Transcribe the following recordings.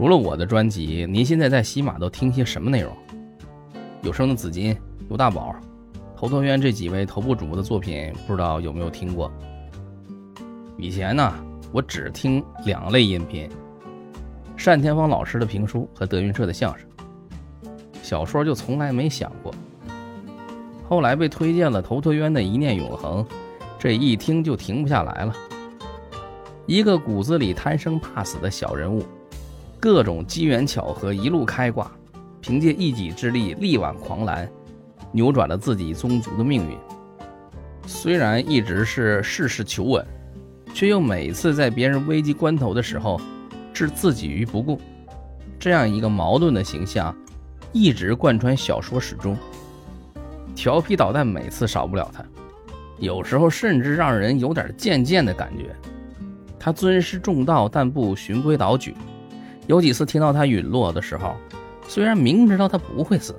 除了我的专辑，您现在在喜马都听些什么内容？有声的紫金、刘大宝、头陀渊这几位头部主播的作品，不知道有没有听过？以前呢，我只听两类音频：单田芳老师的评书和德云社的相声。小说就从来没想过。后来被推荐了头陀渊的一念永恒，这一听就停不下来了。一个骨子里贪生怕死的小人物，各种机缘巧合一路开挂，凭借一己之力力挽狂澜，扭转了自己宗族的命运。虽然一直是事事求稳，却又每次在别人危机关头的时候置自己于不顾，这样一个矛盾的形象，一直贯穿小说始终。调皮捣蛋每次少不了他，有时候甚至让人有点贱贱的感觉。他尊师重道，但不循规蹈矩。有几次听到他陨落的时候，虽然明知道他不会死，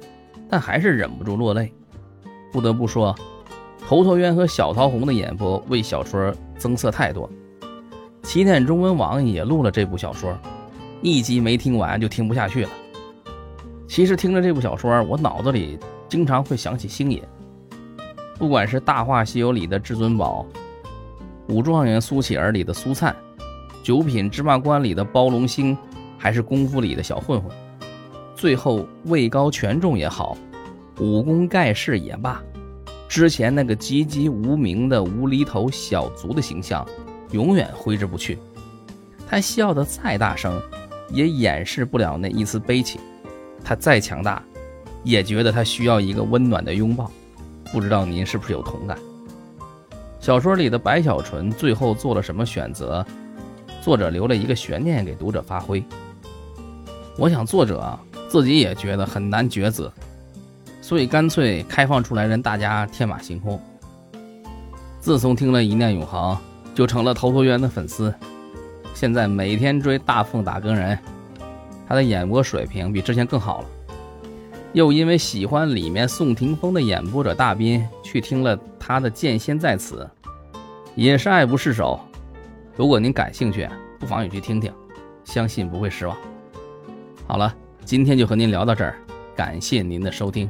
但还是忍不住落泪。不得不说，头陀渊和小桃红的演播为小说增色太多。起点中文网也录了这部小说，一集没听完就听不下去了。其实听着这部小说，我脑子里经常会想起星爷，不管是《大话西游》里的至尊宝。武状元苏乞儿里的苏灿，九品芝麻官里的包龙星，还是功夫里的小混混，最后位高权重也好，武功盖世也罢，之前那个籍籍无名的无厘头小卒的形象，永远挥之不去。他笑得再大声，也掩饰不了那一丝悲情。他再强大，也觉得他需要一个温暖的拥抱。不知道您是不是有同感？小说里的白小纯最后做了什么选择？作者留了一个悬念给读者发挥。我想作者自己也觉得很难抉择，所以干脆开放出来让大家天马行空。自从听了《一念永恒》，就成了头陀渊的粉丝，现在每天追大凤打更人，他的演播水平比之前更好了。又因为喜欢里面宋霆锋的演播者大斌，去听了他的《剑仙在此》，也是爱不释手。如果您感兴趣，不妨也去听听，相信不会失望。好了，今天就和您聊到这儿，感谢您的收听。